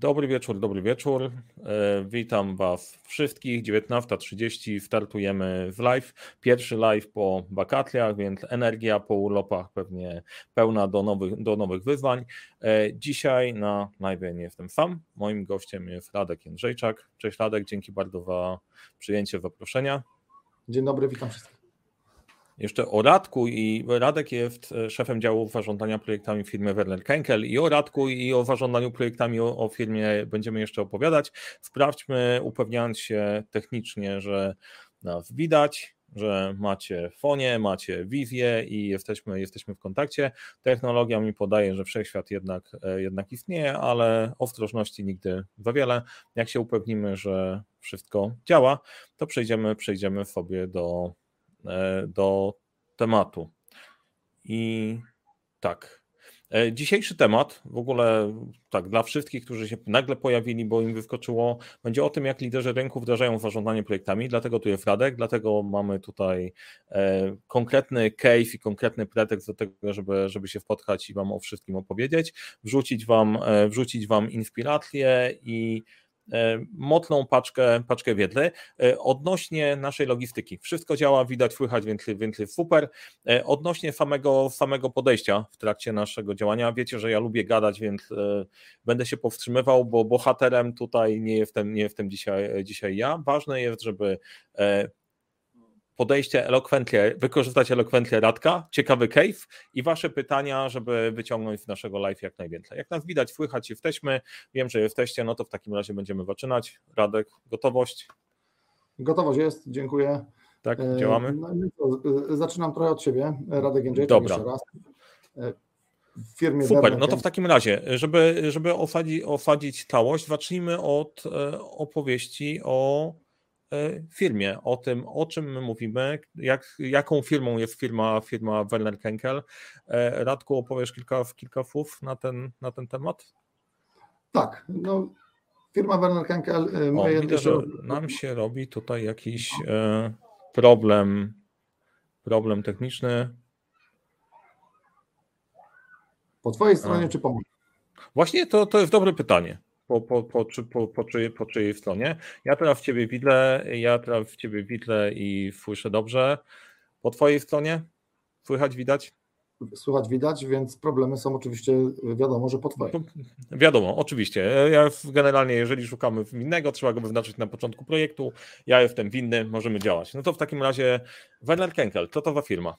Dobry wieczór, dobry wieczór. E, witam Was wszystkich. 19.30 startujemy w live. Pierwszy live po wakacjach, więc energia po urlopach pewnie pełna do nowych, do nowych wyzwań. E, dzisiaj na live nie jestem sam. Moim gościem jest Radek Jędrzejczak. Cześć Radek, dzięki bardzo za przyjęcie zaproszenia. Dzień dobry, witam wszystkich. Jeszcze o Radku i Radek jest e, szefem działu zarządzania projektami w firmie Werner Kenkel i o Radku i o zarządzaniu projektami o, o firmie będziemy jeszcze opowiadać. Sprawdźmy, upewniając się technicznie, że nas widać, że macie fonie, macie wizję i jesteśmy, jesteśmy w kontakcie. Technologia mi podaje, że wszechświat jednak, e, jednak istnieje, ale ostrożności nigdy za wiele. Jak się upewnimy, że wszystko działa, to przejdziemy, przejdziemy sobie do do tematu. I tak. E, dzisiejszy temat, w ogóle tak, dla wszystkich, którzy się nagle pojawili, bo im wyskoczyło, będzie o tym, jak liderzy rynku wdrażają zarządzanie projektami. Dlatego tu jest Radek, dlatego mamy tutaj e, konkretny case i konkretny pretekst do tego, żeby, żeby się spotkać i Wam o wszystkim opowiedzieć, wrzucić Wam, e, wrzucić wam inspiracje i E, mocną paczkę, paczkę wiedzy. E, odnośnie naszej logistyki, wszystko działa, widać, słychać, więc, więc super. E, odnośnie samego, samego podejścia w trakcie naszego działania, wiecie, że ja lubię gadać, więc będę się powstrzymywał, bo bohaterem tutaj nie jestem, nie jestem dzisiaj, dzisiaj ja. Ważne jest, żeby podejście elokwencję, wykorzystać elokwencję Radka, ciekawy cave i wasze pytania, żeby wyciągnąć z naszego live jak najwięcej. Jak nas widać, słychać, jesteśmy, wiem, że jesteście, no to w takim razie będziemy zaczynać. Radek, gotowość? Gotowość jest, dziękuję. Tak, e, działamy? No, e, zaczynam trochę od siebie. Radek Jędrzejczyk Dobra. jeszcze raz. E, w firmie Super, no to w takim razie, żeby, żeby osadzić, osadzić całość, zacznijmy od opowieści o firmie, o tym, o czym my mówimy, jak, jaką firmą jest firma, firma Werner Kenkel. E, Radku, opowiesz kilka, kilka słów na ten, na ten temat? Tak, no firma Werner Kenkel... E, o, widzę, że nam się robi tutaj jakiś problem, problem techniczny. Po twojej stronie A. czy po mojej? Właśnie to, to jest dobre pytanie po, po, po, po, po, czyjej, po czyjej stronie. Ja teraz w ciebie widzę, ja teraz w ciebie widzę i słyszę dobrze. Po twojej stronie? Słychać, widać? Słychać, widać, więc problemy są oczywiście wiadomo, że po twojej. Wiadomo, oczywiście. Ja generalnie, jeżeli szukamy winnego, trzeba go wyznaczyć na początku projektu. Ja jestem winny, możemy działać. No to w takim razie Werner Kenkel, co to za firma?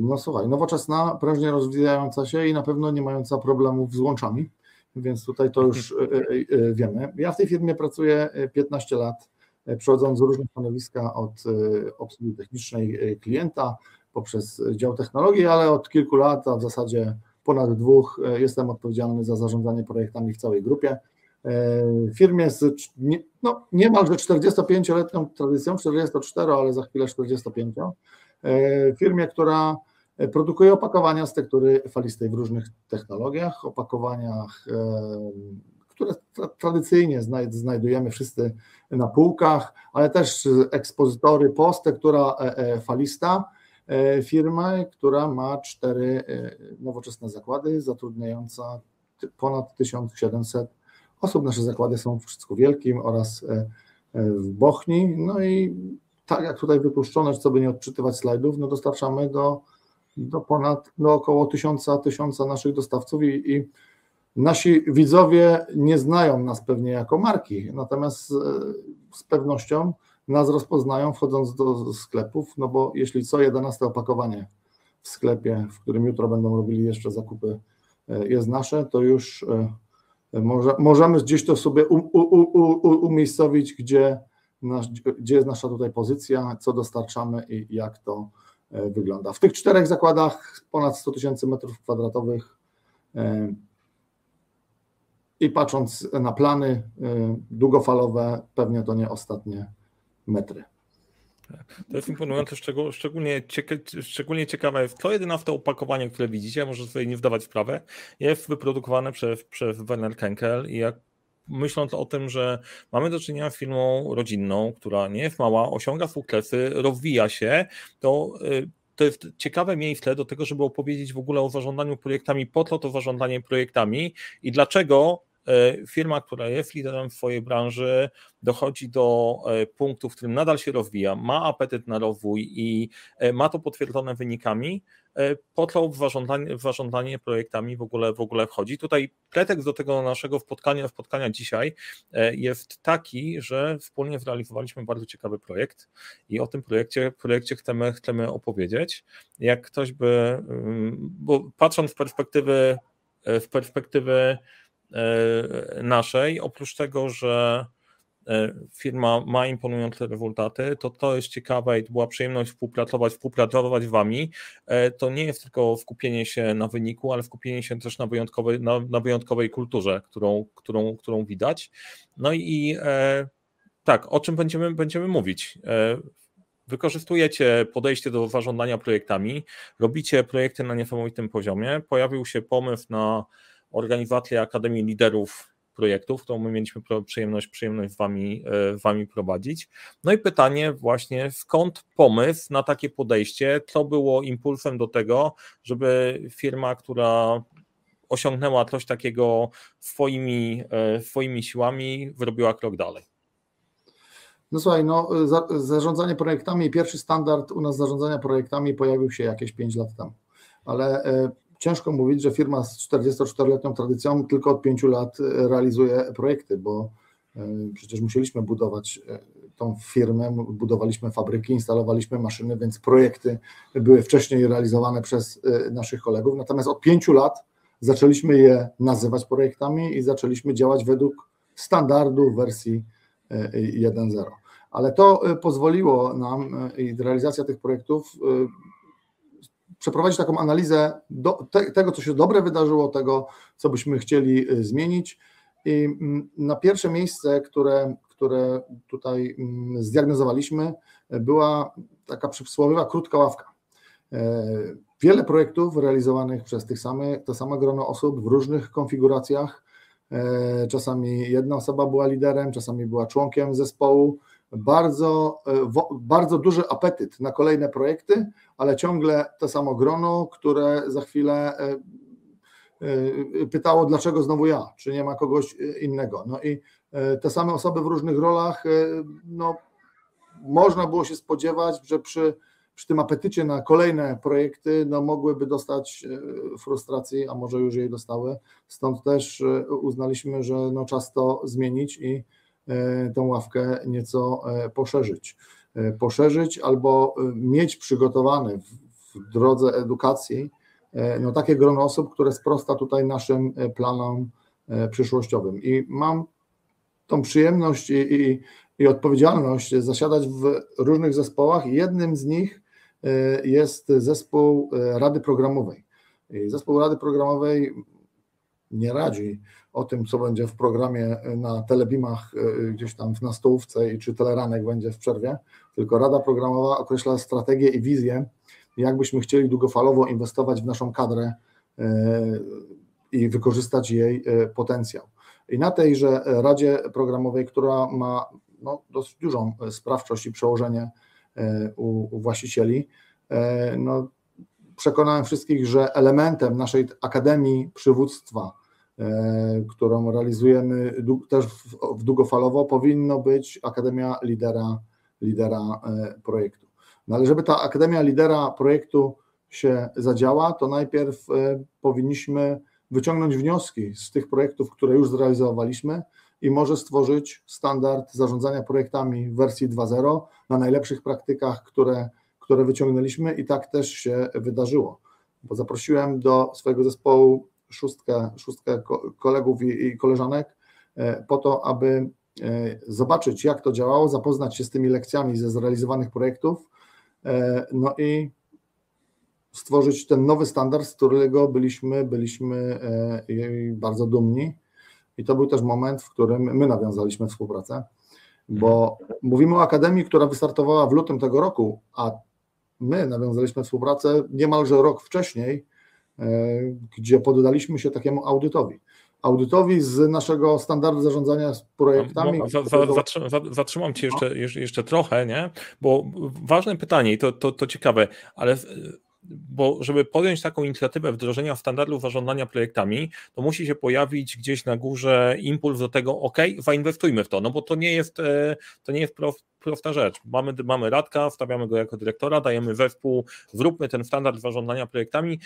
No słuchaj, nowoczesna, prężnie rozwijająca się i na pewno nie mająca problemów z łączami więc tutaj to już e, e, e, wiemy. Ja w tej firmie pracuję 15 lat, przechodząc z różnych stanowiska od obsługi technicznej klienta poprzez dział technologii, ale od kilku lat, a w zasadzie ponad dwóch, jestem odpowiedzialny za zarządzanie projektami w całej grupie. W firmie z no, niemalże 45-letnią tradycją, 44, ale za chwilę 45. W firmie, która Produkuje opakowania z tektury falistej w różnych technologiach, opakowaniach, które tradycyjnie znajdujemy wszyscy na półkach, ale też ekspozytory post, tektura e, e, falista e, firmy, która ma cztery nowoczesne zakłady, zatrudniająca ponad 1700 osób. Nasze zakłady są w Wszystku Wielkim oraz w Bochni. No i tak jak tutaj wypuszczone, co by nie odczytywać slajdów, no dostarczamy do do ponad do około tysiąca, tysiąca naszych dostawców i, i nasi widzowie nie znają nas pewnie jako marki, natomiast e, z pewnością nas rozpoznają wchodząc do sklepów, no bo jeśli co 11 opakowanie w sklepie, w którym jutro będą robili jeszcze zakupy, e, jest nasze, to już e, może, możemy gdzieś to sobie u, u, u, umiejscowić, gdzie, nasz, gdzie jest nasza tutaj pozycja, co dostarczamy i jak to wygląda. W tych czterech zakładach ponad 100 tysięcy metrów kwadratowych e, i patrząc na plany e, długofalowe, pewnie to nie ostatnie metry. To jest imponujące, szczególnie, szczególnie ciekawe jest to 11 opakowanie, które widzicie, może sobie nie wdawać w jest wyprodukowane przez, przez Werner Kenkel i jak myśląc o tym, że mamy do czynienia z firmą rodzinną, która nie jest mała, osiąga sukcesy, rozwija się, to y, to jest ciekawe miejsce do tego, żeby opowiedzieć w ogóle o zarządzaniu projektami, po co to zarządzanie projektami i dlaczego firma, która jest liderem w swojej branży, dochodzi do punktu, w którym nadal się rozwija, ma apetyt na rozwój i ma to potwierdzone wynikami, po to w zarządzanie, w projektami w ogóle, w ogóle wchodzi. Tutaj pretekst do tego naszego spotkania, spotkania dzisiaj jest taki, że wspólnie zrealizowaliśmy bardzo ciekawy projekt i o tym projekcie, projekcie chcemy, chcemy opowiedzieć. Jak ktoś by, bo patrząc w perspektywy, perspektywy e, naszej, oprócz tego, że e, firma ma imponujące rezultaty, to to jest ciekawe i to była przyjemność współpracować, współpracować Wami. E, to nie jest tylko skupienie się na wyniku, ale skupienie się też na wyjątkowej, na, na wyjątkowej kulturze, którą, którą, którą widać. No i tak, o czym będziemy, będziemy mówić? wykorzystujecie podejście do zarządzania projektami, robicie projekty na niesamowitym poziomie. Pojawił się pomysł na organizację Akademii Liderów Projektów, którą my mieliśmy przyjemność, przyjemność wami, e, wami prowadzić. No i pytanie właśnie, skąd pomysł na takie podejście? Co było impulsem do tego, żeby firma, która osiągnęła coś takiego swoimi, e, swoimi siłami, wyrobiła krok dalej? No słuchaj, no, za, zarządzanie projektami, pierwszy standard u nas zarządzania projektami pojawił się jakieś 5 lat temu, ale e, ciężko mówić, że firma z 44-letnią tradycją tylko od 5 lat e, realizuje projekty, bo e, przecież musieliśmy budować e, tą firmę, budowaliśmy fabryki, instalowaliśmy maszyny, więc projekty były wcześniej realizowane przez naszych kolegów, natomiast od 5 lat zaczęliśmy je nazywać projektami i zaczęliśmy działać według standardu wersji 1.0. Ale to pozwoliło nam i realizacja tych projektów przeprowadzić taką analizę do, te, tego, co się dobre wydarzyło, tego, co byśmy chcieli zmienić. I mm, na pierwsze miejsce, które, które tutaj mm, zdiagnozowaliśmy, była taka przysłowiowa krótka ławka. Wiele projektów realizowanych przez tych samych, to samo grono osób w różnych konfiguracjach, E, czasami jedna osoba była liderem, czasami była członkiem zespołu. Bardzo, e, bardzo duży apetyt na kolejne projekty, ale ciągle to samo grono, które za chwilę e, pytało, dlaczego znowu ja, czy nie ma kogoś innego. No i te same osoby w różnych rolach, no, można było się spodziewać, że przy przy tym apetycie na kolejne projekty no, mogłyby dostać e, frustracji, a może już jej dostały. Stąd też e, uznaliśmy, że no, czas to zmienić i e, tę ławkę nieco poszerzyć. Poszerzyć albo mieć przygotowany w drodze edukacji no, takie grono osób, które sprosta tutaj naszym planom przyszłościowym. I mam tą przyjemność i, i, i odpowiedzialność zasiadać w różnych zespołach. Jednym z nich E, jest zespół e, Rady Programowej. Zespół Rady Programowej nie radzi o tym, co będzie w programie na telebimach e, gdzieś tam na stołówce i czy teleranek będzie w przerwie, tylko Rada Programowa określa strategię i wizję, jak byśmy chcieli długofalowo inwestować w naszą kadrę i wykorzystać jej potencjał. I na tejże Radzie Programowej, która ma no, dosyć dużą sprawczość i przełożenie E, u, u właścicieli. E, no, przekonałem wszystkich, że elementem naszej Akademii Przywództwa, e, którą realizujemy też w, długofalowo, powinno być Akademia Lidera, lidera Projektu. No ale żeby ta Akademia Lidera Projektu się zadziała, to najpierw powinniśmy wyciągnąć wnioski z tych projektów, które już zrealizowaliśmy, i może stworzyć standard zarządzania projektami w wersji 2.0 na najlepszych praktykach, które, które wyciągnęliśmy i tak też się wydarzyło. Bo zaprosiłem do swojego zespołu szóstkę, szóstkę kolegów i, koleżanek e, po to, aby e, zobaczyć, jak to działało, zapoznać się z tymi lekcjami ze zrealizowanych projektów, e, no i stworzyć ten nowy standard, z którego byliśmy, byliśmy bardzo dumni i to był też moment, w którym my nawiązaliśmy współpracę, bo mówimy o akademii, która wystartowała w lutym tego roku, a my nawiązaliśmy współpracę niemalże rok wcześniej, e, gdzie poddaliśmy się takiemu audytowi. Audytowi z naszego standardu zarządzania projektami. No, zatrzymam Cię jeszcze, jeszcze trochę, nie? bo ważne pytanie i to, to, to ciekawe, ale bo żeby podjąć taką inicjatywę wdrożenia standardów zarządzania projektami, to musi się pojawić gdzieś na górze impuls do tego, ok, zainwestujmy w to, no bo to nie jest, e, to nie jest prosta rzecz. Mamy, mamy Radka, wstawiamy go jako dyrektora, dajemy zespół, zróbmy ten standard zarządzania projektami.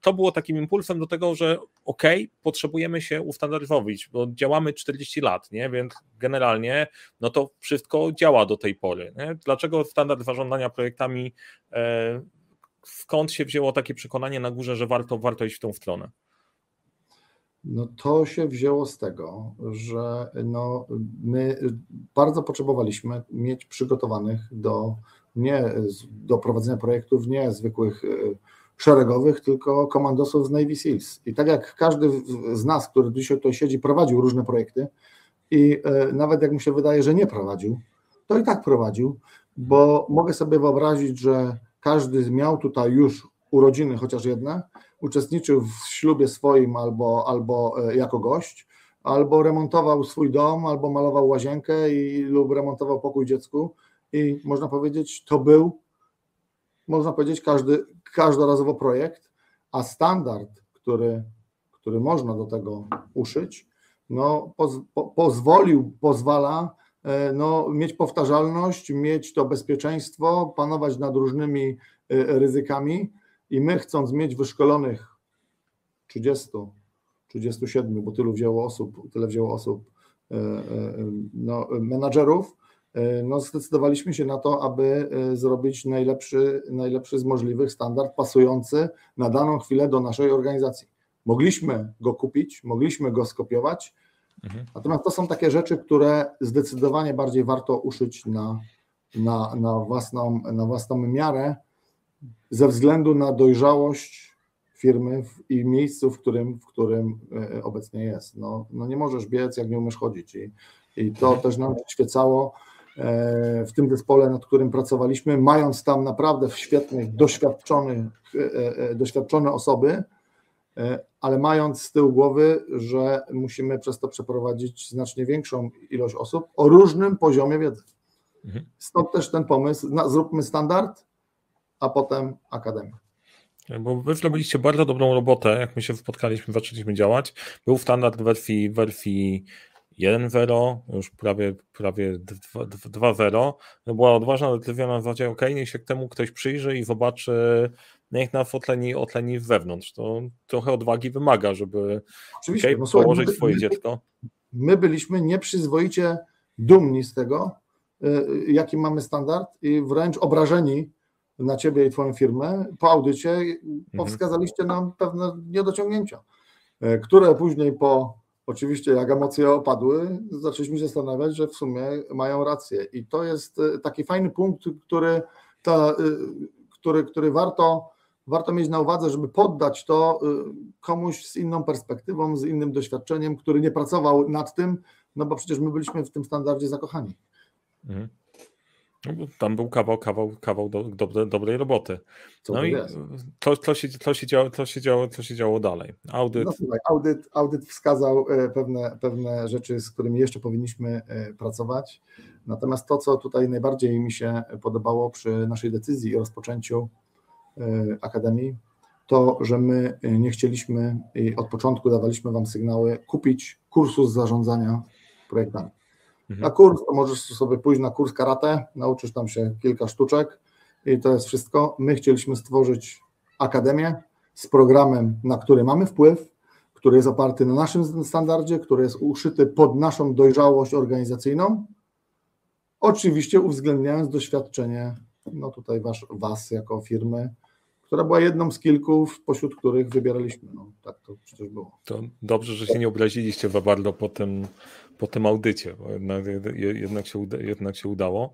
To było takim impulsem do tego, że ok, potrzebujemy się ustandaryzować, bo działamy 40 lat, nie? więc generalnie no to wszystko działa do tej pory. Nie? Dlaczego standard zarządzania projektami e, skąd się wzięło takie przekonanie na górze, że warto, warto iść w tą stronę? No to się wzięło z tego, że no my bardzo potrzebowaliśmy mieć przygotowanych do nie do prowadzenia projektów nie zwykłych e, szeregowych, tylko komandosów z Navy Seals. I tak jak każdy z nas, który dzisiaj tutaj siedzi, prowadził różne projekty i e, nawet jak mu się wydaje, że nie prowadził, to i tak prowadził, bo mogę sobie wyobrazić, że każdy miał tutaj już urodziny, chociaż jedne, uczestniczył w ślubie swoim albo, albo e, jako gość, albo remontował swój dom, albo malował łazienkę i, lub remontował pokój dziecku. I można powiedzieć, to był, można powiedzieć, każdy, każdorazowo projekt, a standard, który, który można do tego uszyć, no, poz, po, pozwolił, pozwala no, mieć powtarzalność, mieć to bezpieczeństwo, panować nad różnymi e, ryzykami i my chcąc mieć wyszkolonych 30, 37, bo tylu wzięło osób, tyle wzięło osób, e, no, menadżerów, no zdecydowaliśmy się na to, aby zrobić najlepszy, najlepszy z możliwych standard pasujący na daną chwilę do naszej organizacji. Mogliśmy go kupić, mogliśmy go skopiować, Mhm. Natomiast to są takie rzeczy, które zdecydowanie bardziej warto uszyć na, na, na, własną, na własną miarę ze względu na dojrzałość firmy i miejscu, w którym, w którym e, obecnie jest. No, no nie możesz biec, jak nie umiesz chodzić. I, i to też nam świecało e, w tym zespole, nad którym pracowaliśmy, mając tam naprawdę świetnych, doświadczonych, e, doświadczone osoby, E, ale mając z tyłu głowy, że musimy przez to przeprowadzić znacznie większą ilość osób o różnym poziomie wiedzy. Mhm. Stąd też ten pomysł, na, zróbmy standard, a potem akademię. Bo wy zrobiliście bardzo dobrą robotę, jak my się spotkaliśmy, zaczęliśmy działać. Był standard wersji, wersji 1.0, już prawie, prawie 2.0. Była odważna decyzja na zasadzie, ok, niech się temu ktoś przyjrzy i zobaczy, niech nas otleni, otleni wewnątrz. To trochę odwagi wymaga, żeby Oczywiście, okay, no, słuchaj, położyć my, swoje my, dziecko. My byliśmy nieprzyzwoicie dumni z tego, y, jaki mamy standard i wręcz obrażeni na ciebie i twoją firmę po audycie mhm. wskazaliście nam pewne niedociągnięcia, y, które później po oczywiście jak emocje opadły, zaczęliśmy się zastanawiać, że w sumie mają rację i to jest y, taki fajny punkt, który, ta, który, który warto warto mieć na uwadze, żeby poddać to y, komuś z inną perspektywą, z innym doświadczeniem, który nie pracował nad tym, no bo przecież my byliśmy w tym standardzie zakochani. Mhm. No tam był kawał, kawał, kawał do, do, dobrej roboty. Co no i to, to, się, to, się działo, to, się działo, to się działo dalej. Audyt. No, słuchaj, audyt, audyt wskazał e, pewne, pewne rzeczy, z którymi jeszcze powinniśmy e, pracować. Natomiast to, co tutaj najbardziej mi się podobało przy naszej decyzji o rozpoczęciu Akademii, to, że my e, nie chcieliśmy i od początku dawaliśmy Wam sygnały kupić kursu z zarządzania projektami. Mhm. Na kurs to możesz sobie pójść na kurs karate, nauczysz tam się kilka sztuczek i to jest wszystko. My chcieliśmy stworzyć akademię z programem, na który mamy wpływ, który jest oparty na naszym standardzie, który jest uszyty pod naszą dojrzałość organizacyjną, oczywiście uwzględniając doświadczenie, no tutaj was, was jako firmy, która była jedną z kilku, pośród których wybieraliśmy. No, tak to przecież było. To dobrze, że się nie obraziliście za bardzo po tym, po tym audycie, bo jednak, jednak, się, uda, jednak się udało.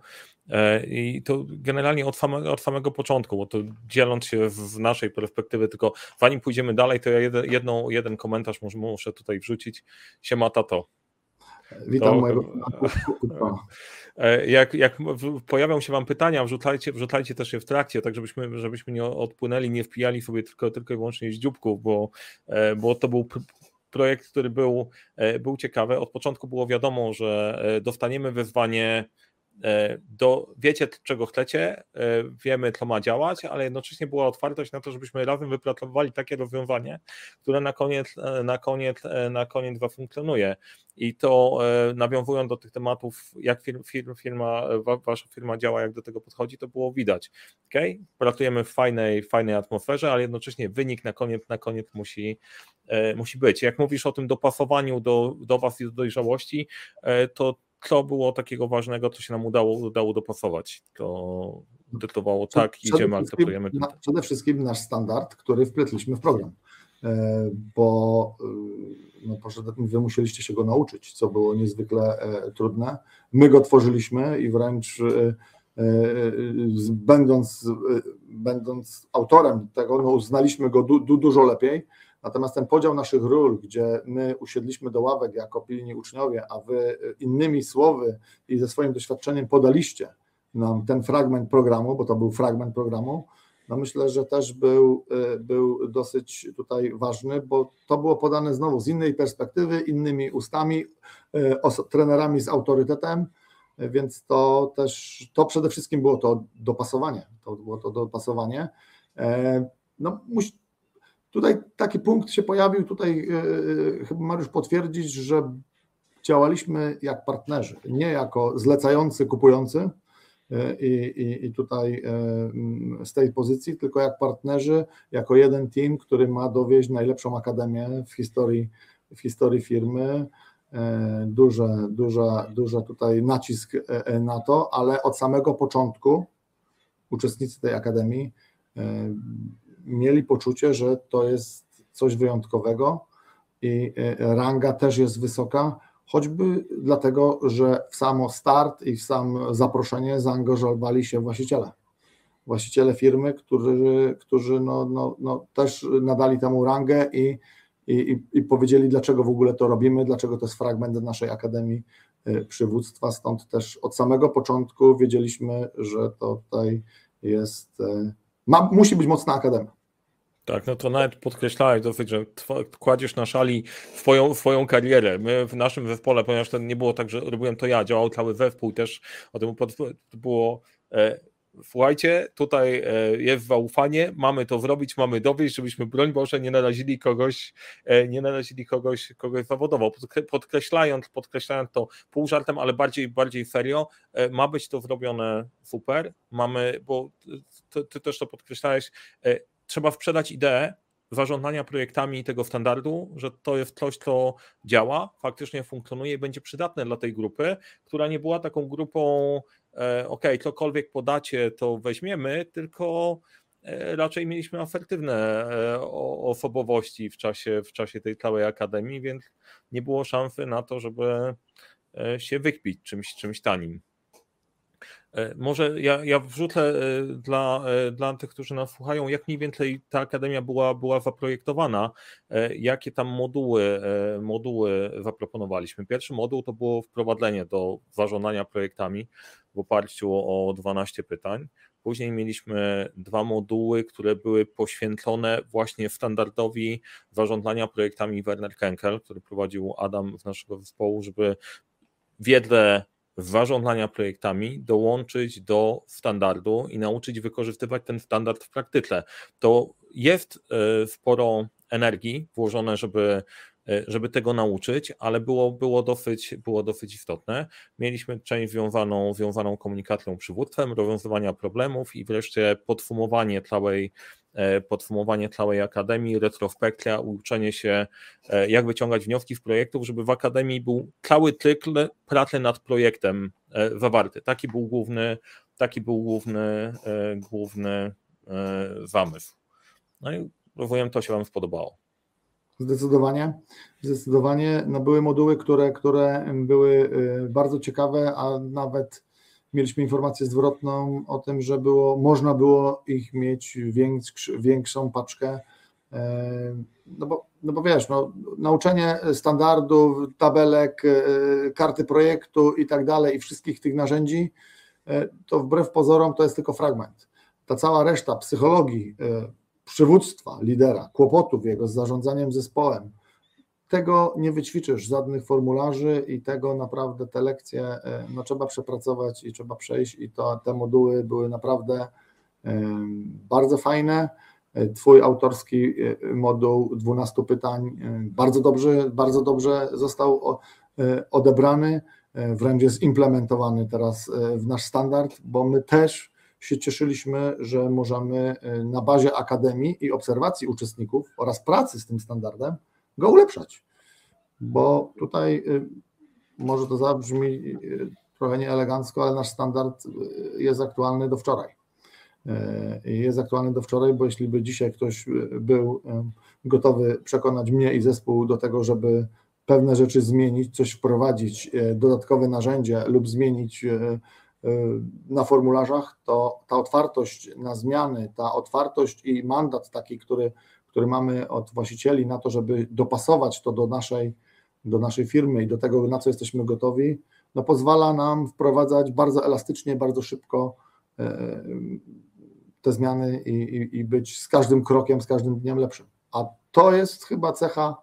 E, I to generalnie od samego, od samego początku, bo to dzieląc się w naszej perspektywy, tylko zanim pójdziemy dalej, to ja jedną, jeden komentarz muszę tutaj wrzucić. Siema tato. Witam to, mojego. E, jak, jak pojawią się Wam pytania, wrzucajcie, wrzucajcie też je w trakcie, tak żebyśmy, żebyśmy nie odpłynęli, nie wpijali sobie tylko, tylko i wyłącznie z dzióbków, bo, e, bo to był projekt, który był, e, był ciekawy. Od początku było wiadomo, że dostaniemy wyzwanie do, wiecie, czego chcecie, wiemy, co ma działać, ale jednocześnie była otwartość na to, żebyśmy razem wypracowali takie rozwiązanie, które na koniec, na koniec, na koniec zafunkcjonuje. I to nawiązując do tych tematów, jak firma, wasza firma działa, jak do tego podchodzi, to było widać. Okay? Pracujemy w fajnej, fajnej atmosferze, ale jednocześnie wynik na koniec, na koniec musi, musi być. Jak mówisz o tym dopasowaniu do, do was i do dojrzałości, to co było takiego ważnego, co się nam udało, udało dopasować. To decydowało tak, przede idziemy, akceptujemy. Na, przede wszystkim nasz standard, który wpletliśmy w program, e, bo e, no, wy musieliście się go nauczyć, co było niezwykle e, trudne. My go tworzyliśmy i wręcz będąc, będąc autorem tego, no, uznaliśmy go du, du, dużo lepiej Natomiast ten podział naszych ról, gdzie my usiedliśmy do ławek jako pilni uczniowie, a wy innymi słowy i ze swoim doświadczeniem podaliście nam ten fragment programu, bo to był fragment programu, no myślę, że też był, y, był dosyć tutaj ważny, bo to było podane znowu z innej perspektywy, innymi ustami, y, trenerami z autorytetem, więc to też, to przede wszystkim było to dopasowanie, to było to dopasowanie. E, no, Tutaj taki punkt się pojawił, tutaj e, e, chyba Mariusz potwierdzić, że działaliśmy jak partnerzy, nie jako zlecający, kupujący e, i, i, i tutaj z tej pozycji, tylko jak partnerzy, jako jeden team, który ma dowieść najlepszą akademię w historii, w historii firmy. Duże, duża, duża tutaj nacisk na to, ale od samego początku uczestnicy tej akademii mieli poczucie, że to jest coś wyjątkowego i e, ranga też jest wysoka, choćby dlatego, że w samo start i w sam zaproszenie zaangażowali się właściciele. Właściciele firmy, którzy, którzy no, no, no też nadali temu rangę i, i, i powiedzieli, dlaczego w ogóle to robimy, dlaczego to jest fragment naszej Akademii e, Przywództwa. Stąd też od samego początku wiedzieliśmy, że to tutaj jest, e, ma, musi być mocna akademia. Tak, no to nawet podkreślałeś dosyć, że kładziesz na szali swoją, karierę. My w naszym zespole, ponieważ to nie było tak, że robiłem to ja, działał cały zespół też, o tym było e, słuchajcie, tutaj e, jest zaufanie, mamy to zrobić, mamy dowieść, żebyśmy broń Boże nie narazili kogoś, e, nie narazili kogoś, kogoś zawodowo. Podkreślając, podkreślając to pół żartem, ale bardziej, bardziej serio, e, ma być to zrobione super. Mamy, bo ty, ty też to podkreślałeś, trzeba sprzedać ideę zarządzania projektami tego standardu, że to jest coś, co działa, faktycznie funkcjonuje i będzie przydatne dla tej grupy, która nie była taką grupą, e, ok, cokolwiek podacie, to weźmiemy, tylko e, raczej mieliśmy asertywne e, osobowości w czasie, w czasie tej całej akademii, więc nie było szansy na to, żeby się wykpić czymś, czymś tanim. E, może ja, ja wrzucę e, dla, e, dla tych, którzy nas słuchają, jak mniej więcej ta akademia była, była zaprojektowana, jakie tam moduły, moduły zaproponowaliśmy. Pierwszy moduł to było wprowadzenie do zarządzania projektami w oparciu o 12 pytań. Później mieliśmy dwa moduły, które były poświęcone właśnie standardowi zarządzania projektami Werner Kenkel, który prowadził Adam z naszego zespołu, żeby wiedzę zarządzania projektami dołączyć do standardu i nauczyć wykorzystywać ten standard w praktyce. To jest e, sporo energii włożone, żeby żeby tego nauczyć, ale było, było, dosyć, było dosyć istotne. Mieliśmy część związaną, związaną komunikacją, przywództwem, rozwiązywania problemów i wreszcie podsumowanie całej, E, podsumowanie całej akademii, retrospekcja, uczenie się, e, jak wyciągać wnioski z projektów, żeby w akademii był cały cykl pracy nad projektem e, zawarty. Taki był główny, taki był główny, główny zamysł. No i rozumiem, to się Wam spodobało. Zdecydowanie, zdecydowanie. No były moduły, które, które były bardzo ciekawe, a nawet mieliśmy informację zwrotną o tym, że było, można było ich mieć większ, większą paczkę. E, no bo, no bo wiesz, no, nauczenie standardów, tabelek, e, karty projektu i tak dalej, i wszystkich tych narzędzi, e, to wbrew pozorom to jest tylko fragment. Ta cała reszta psychologii, przywództwa lidera, kłopotów jego z zarządzaniem zespołem, tego nie wyćwiczysz, żadnych formularzy i tego naprawdę te lekcje e, no, trzeba przepracować i trzeba przejść i to, te moduły były naprawdę bardzo fajne. Twój autorski moduł 12 pytań bardzo dobrze, bardzo dobrze został odebrany, wręcz jest implementowany teraz w nasz standard, bo my też się cieszyliśmy, że możemy y, na bazie akademii i obserwacji uczestników oraz pracy z tym standardem go ulepszać. Bo tutaj y, może to zabrzmi y, trochę nieelegancko, ale nasz standard jest aktualny do wczoraj. Jest aktualny do wczoraj, bo jeśli by dzisiaj ktoś był gotowy przekonać mnie i zespół do tego, żeby pewne rzeczy zmienić, coś wprowadzić, dodatkowe narzędzie lub zmienić na formularzach, to ta otwartość na zmiany, ta otwartość i mandat taki, który, który mamy od właścicieli na to, żeby dopasować to do naszej, do naszej firmy i do tego, na co jesteśmy gotowi, no pozwala nam wprowadzać bardzo elastycznie, bardzo szybko y, te zmiany i, i, i być z każdym krokiem, z każdym dniem lepszym. A to jest chyba cecha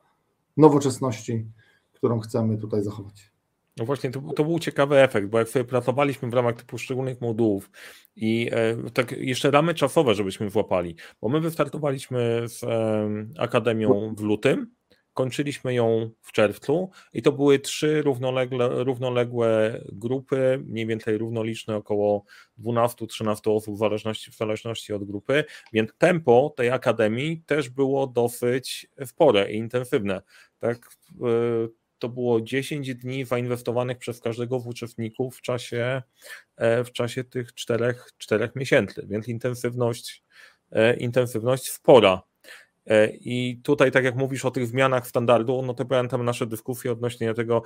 nowoczesności, którą chcemy tutaj zachować. No właśnie, to, to, był ciekawy efekt, bo jak sobie pracowaliśmy w ramach tych poszczególnych modułów i e, tak jeszcze ramy czasowe, żebyśmy włapali, bo my wystartowaliśmy z e, Akademią w lutym, kończyliśmy ją w czerwcu i to były trzy równolegle, równoległe grupy, mniej więcej równoliczne, około 12-13 osób w zależności, w zależności od grupy, więc tempo tej Akademii też było dosyć w porę i intensywne. Tak, e, to było 10 dni zainwestowanych przez każdego z uczestników w czasie, e, w czasie tych czterech, czterech miesięcy, więc intensywność, e, intensywność spora. E, I tutaj, tak jak mówisz o tych zmianach standardu, no to pamiętam nasze dyskusje odnośnie tego,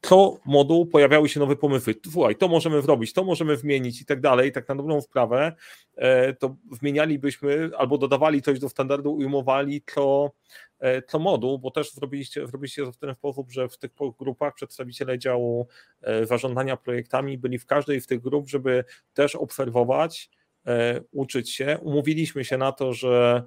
co moduł pojawiały się nowe pomysły. Słuchaj, to możemy zrobić, to możemy zmienić i tak dalej. Tak na dobrą sprawę, to zmienialibyśmy albo dodawali coś do standardu, ujmowali to e, moduł, bo też zrobiliście, zrobiliście to w ten sposób, że w tych grupach przedstawiciele działu e, zarządzania projektami byli w każdej z tych grup, żeby też obserwować, e, uczyć się. Umówiliśmy się na to, że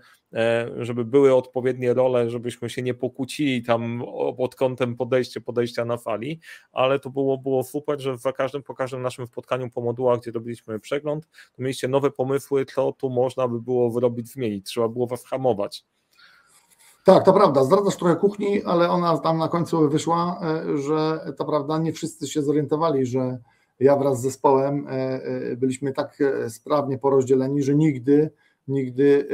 żeby były odpowiednie role, żebyśmy się nie pokłócili tam pod kątem podejścia, podejścia na fali, ale to było, było super, że za każdym, po każdym naszym spotkaniu po modułach, gdzie robiliśmy przegląd, to mieliście nowe pomysły, co tu można by było wyrobić, zmienić, trzeba było was hamować. Tak, to prawda. Zdradzasz trochę kuchni, ale ona tam na końcu wyszła, e, że to prawda, nie wszyscy się zorientowali, że ja wraz z zespołem e, e, byliśmy tak sprawnie porozdzieleni, że nigdy, nigdy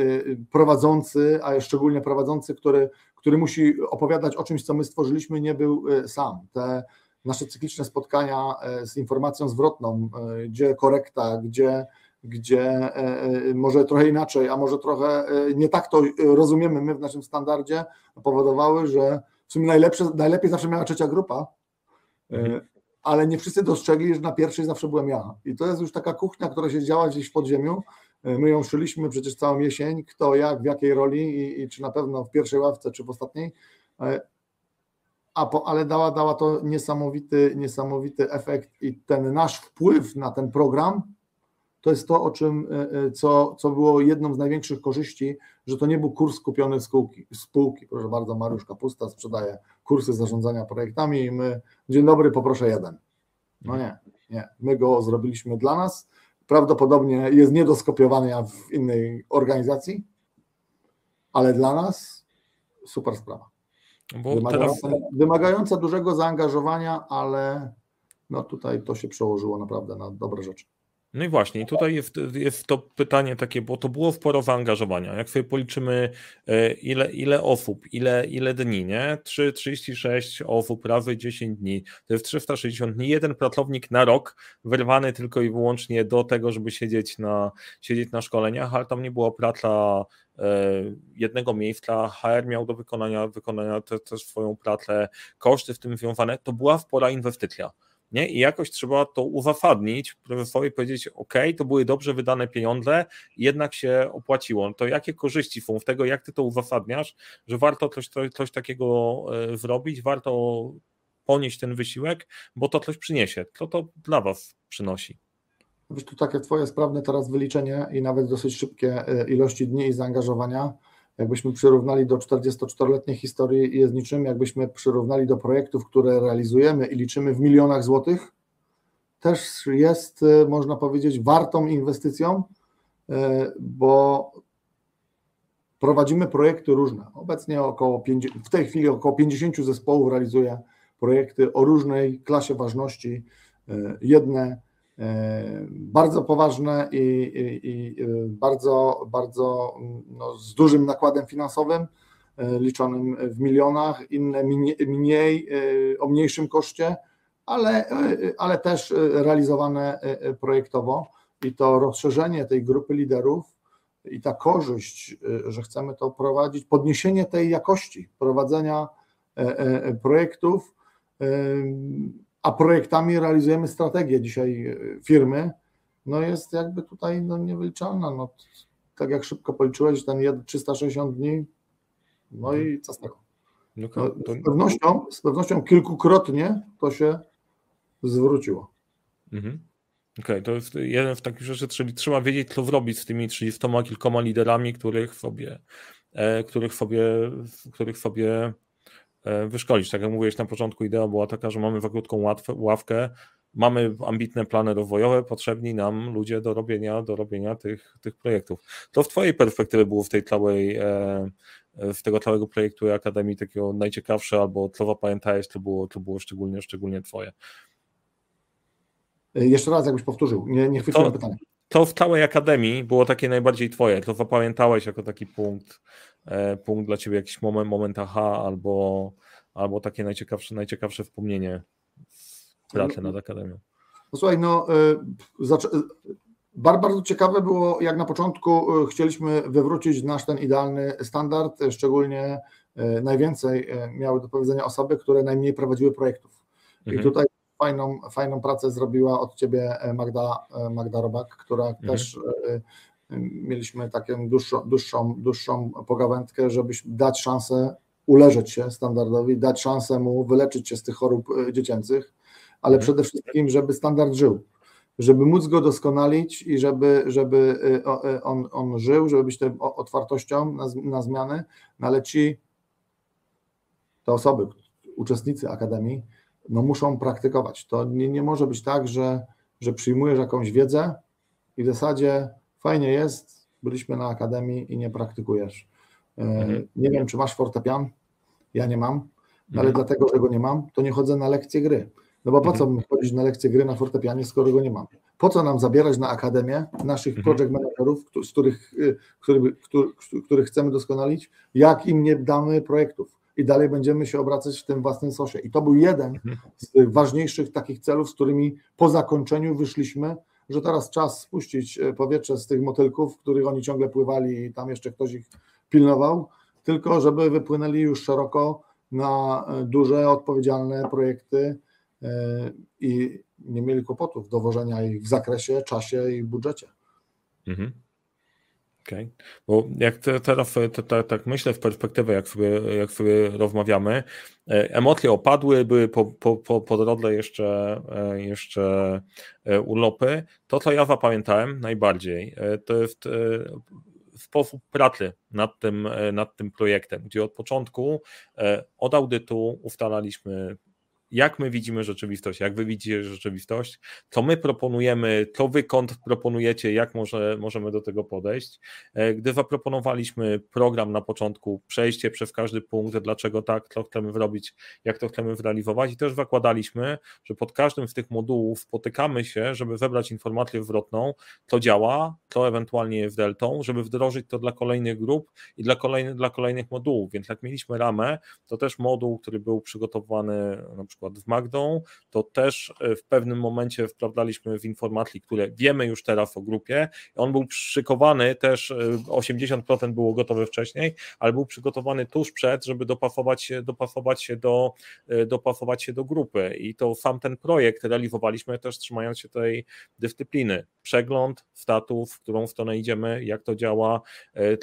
prowadzący, a szczególnie prowadzący, który, który musi opowiadać o czymś, co my stworzyliśmy, nie był sam. Te nasze cykliczne spotkania z informacją zwrotną, gdzie korekta, gdzie gdzie e, e, może trochę inaczej, a może trochę e, nie tak to rozumiemy my w naszym standardzie, powodowały, że w sumie najlepsze, najlepiej zawsze miała trzecia grupa, mhm. ale nie wszyscy dostrzegli, że na pierwszej zawsze byłem ja. I to jest już taka kuchnia, która się działa gdzieś w podziemiu. My ją szyliśmy przecież całą jesień, kto jak, w jakiej roli i, i czy na pewno w pierwszej ławce, czy w ostatniej. A po, ale dała, dała to niesamowity, niesamowity efekt i ten nasz wpływ na ten program to jest to, o czym, e, e, co, co było jedną z największych korzyści, że to nie był kurs kupiony z spółki. spółki. Proszę bardzo, Mariusz Kapusta sprzedaje kursy zarządzania projektami i my, dzień dobry, poproszę jeden. No nie, nie. My go zrobiliśmy dla nas. Prawdopodobnie jest nie do skopiowania w innej organizacji, ale dla nas super sprawa. Wymagająca, teraz... wymagająca dużego zaangażowania, ale no tutaj to się przełożyło naprawdę na dobre rzeczy. No i właśnie, tutaj jest, jest to pytanie takie, bo to było sporo zaangażowania. Jak sobie policzymy, e, ile, ile osób, ile, ile dni, nie? 3, 36 osób razy 10 dni, to jest 360 dni. Jeden pracownik na rok, wyrwany tylko i wyłącznie do tego, żeby siedzieć na, siedzieć na szkoleniach, ale tam nie była praca e, jednego miejsca, HR miał do wykonania, wykonania też te swoją pracę, koszty w tym związane, to była spora inwestycja nie? I jakoś trzeba to uzasadnić, profesorowi powiedzieć, ok, to były dobrze wydane pieniądze, jednak się opłaciło. To jakie korzyści są w tego, jak ty to uzasadniasz, że warto coś, coś takiego e, zrobić, warto ponieść ten wysiłek, bo to coś przyniesie. Co to dla was przynosi? Wiesz, tu takie twoje sprawne teraz wyliczenie i nawet dosyć szybkie e, ilości dni i zaangażowania jakbyśmy przyrównali do 44-letniej historii, jest niczym, jakbyśmy przyrównali do projektów, które realizujemy i liczymy w milionach złotych, też jest, e, można powiedzieć, wartą inwestycją, e, bo prowadzimy projekty różne. Obecnie około 50, w tej chwili około 50 zespołów realizuje projekty o różnej klasie ważności. E, jedne bardzo poważne i, i, i bardzo, bardzo no, z dużym nakładem finansowym, liczonym w milionach, inne mniej, mniej o mniejszym koszcie ale, ale też realizowane projektowo. I to rozszerzenie tej grupy liderów i ta korzyść, że chcemy to prowadzić, podniesienie tej jakości prowadzenia e, e, projektów, a projektami realizujemy strategię dzisiaj firmy, no jest jakby tutaj no niewyliczalna. No, tak jak szybko policzyłeś, ten 360 dni, no i co z tego? No, z, pewnością, z pewnością kilkukrotnie to się zwróciło. Mhm. Okej, okay, to jest jeden w takich rzeczy, czyli trzeba wiedzieć, co zrobić z tymi 30 kilkoma liderami, których sobie, e, których sobie, których sobie e, wyszkolić. Tak jak mówiłeś na początku, idea była taka, że mamy wagutką ławkę, mamy ambitne plany rozwojowe, potrzebni nam ludzie do robienia, do robienia tych, tych projektów. To w Twojej perspektywie było w tej całej, e, w tego całego projektu Akademii takiego najciekawsze, albo co pamiętałeś, to było, to było szczególnie, szczególnie Twoje. Jeszcze raz, jakbyś powtórzył, nie, nie chwyciłem pytania. To w całej akademii było takie najbardziej twoje, to zapamiętałeś jako taki punkt, e, punkt dla ciebie, jakiś moment, moment aha, albo, albo takie najciekawsze, najciekawsze wspomnienie w pracy nad akademią. No słuchaj, no y, bardzo, bardzo ciekawe było, jak na początku chcieliśmy wywrócić nasz ten idealny standard, szczególnie najwięcej miały do powiedzenia osoby, które najmniej prowadziły projektów. Mhm. I tutaj fajną, fajną pracę zrobiła od ciebie e, Magda, e, Magda Robak, która mhm. też e, mieliśmy taką dłuższą, dłuższą, dłuższą pogawędkę, żeby dać szansę uleżeć się standardowi, dać szansę mu wyleczyć się z tych chorób dziecięcych, ale mhm. przede wszystkim, żeby standard żył, żeby móc go doskonalić i żeby, żeby on, on żył, żeby być tą otwartością na, na zmiany, no ale ci, te osoby, uczestnicy Akademii, no muszą praktykować. To nie, nie może być tak, że, że przyjmujesz jakąś wiedzę i w zasadzie fajnie jest, byliśmy na akademii i nie praktykujesz. E, mhm. Nie wiem, czy masz fortepian, ja nie mam, ale mhm. dlatego, że go nie mam, to nie chodzę na lekcje gry. No bo po co mhm. chodzić na lekcje gry na fortepianie, skoro go nie mam? Po co nam zabierać na akademię naszych mhm. project managerów, z których, y, których, których chcemy doskonalić, jak im nie damy projektów? i dalej będziemy się obracać w tym własnym sosie. I to był jeden mhm. z ważniejszych takich celów, z którymi po zakończeniu wyszliśmy, że teraz czas spuścić e, powietrze z tych motylków, w których oni ciągle pływali i tam jeszcze ktoś ich pilnował, tylko żeby wypłynęli już szeroko na e, duże, odpowiedzialne projekty e, i nie mieli kłopotów dowożenia ich w zakresie, czasie i budżecie. Mhm. Okay. bo jak te, teraz te, te, tak myślę w perspektywę, jak sobie, jak sobie rozmawiamy, e, emocje opadły, były po, po, po, po drodze jeszcze, e, jeszcze e, urlopy. To, co ja zapamiętałem najbardziej, to jest sposób pracy nad tym, nad tym projektem, gdzie od początku od audytu ustalaliśmy jak my widzimy rzeczywistość, jak wy widzicie rzeczywistość, co my proponujemy, co wy kąt proponujecie, jak może, możemy do tego podejść. E, gdy zaproponowaliśmy program na początku, przejście przez każdy punkt, dlaczego tak, co chcemy zrobić, jak to chcemy zrealizować i też zakładaliśmy, że pod każdym z tych modułów spotykamy się, żeby zebrać informację zwrotną, co działa, co ewentualnie jest deltą, żeby wdrożyć to dla kolejnych grup i dla, dla kolejnych modułów, więc jak mieliśmy ramę, to też moduł, który był przygotowany na przykład przykład z Magdą, to też e, w pewnym momencie wprawdaliśmy w informacji, które wiemy już teraz o grupie. On był szykowany też, 80% e, było gotowe wcześniej, ale był przygotowany tuż przed, żeby dopasować się, dopasować się do, e, dopasować się do grupy. I to sam ten projekt realizowaliśmy też trzymając się tej dyscypliny. Przegląd statów, w którą stronę idziemy, jak to działa,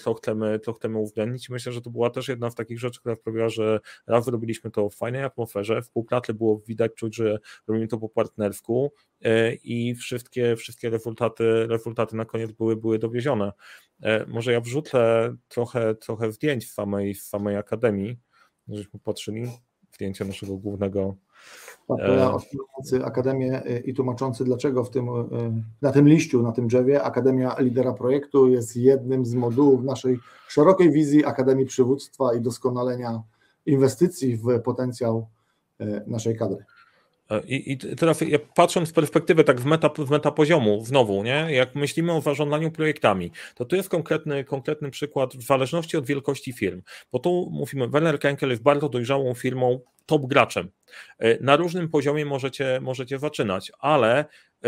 co chcemy, co chcemy uwzględnić. Myślę, że to była też jedna z takich rzeczy, która sprawiła, że raz zrobiliśmy to w fajnej atmosferze, współpracy ale było widać, czuć, że robimy to po partnersku i wszystkie, wszystkie rezultaty, rezultaty na koniec były, były dowiezione. Może ja wrzucę trochę, trochę zdjęć w samej, w samej akademii, żebyśmy patrzyli zdjęcia naszego głównego tak, to ja e, Akademię e, i tłumaczący, dlaczego w tym, e, na tym liściu, na tym drzewie Akademia Lidera Projektu jest jednym z modułów naszej szerokiej wizji Akademii Przywództwa i doskonalenia inwestycji w potencjał naszej kadry. I, I, teraz ja patrząc z perspektywy tak w meta, w meta poziomu znowu, nie? jak myślimy o zarządzaniu projektami, to tu jest konkretny, konkretny przykład w zależności od wielkości firm, bo tu mówimy, Werner Kenkel jest bardzo dojrzałą firmą, top graczem. E, na różnym poziomie możecie, możecie zaczynać, ale e,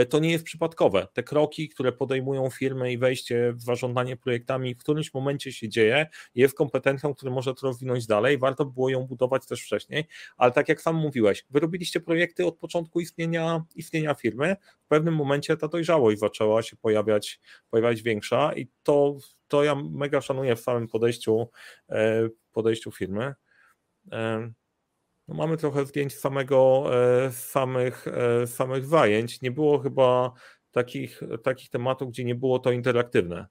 to nie jest przypadkowe. Te kroki, które podejmują firmy i wejście w zarządzanie projektami w którymś momencie się dzieje, jest kompetencją, która może to rozwinąć dalej. Warto było ją budować też wcześniej, ale tak jak sam mówiłeś, wy robiliście projekty od początku istnienia, istnienia firmy, w pewnym momencie ta dojrzałość zaczęła się pojawiać, pojawiać większa i to, to ja mega szanuję w samym podejściu, e, podejściu firmy. No mamy trochę zdjęć samego, e, samych, e, samych zajęć. Nie było chyba takich, takich tematów, gdzie nie było to interaktywne.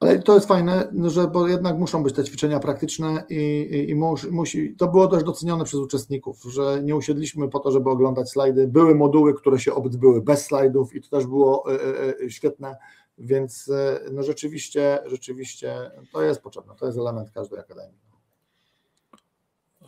Ale to jest fajne, że bo jednak muszą być te ćwiczenia praktyczne i, i, i musi, musi, to było też docenione przez uczestników, że nie usiedliśmy po to, żeby oglądać slajdy. Były moduły, które się odbyły bez slajdów i to też było e, świetne, więc no rzeczywiście, rzeczywiście to jest potrzebne, to jest element każdej akademii.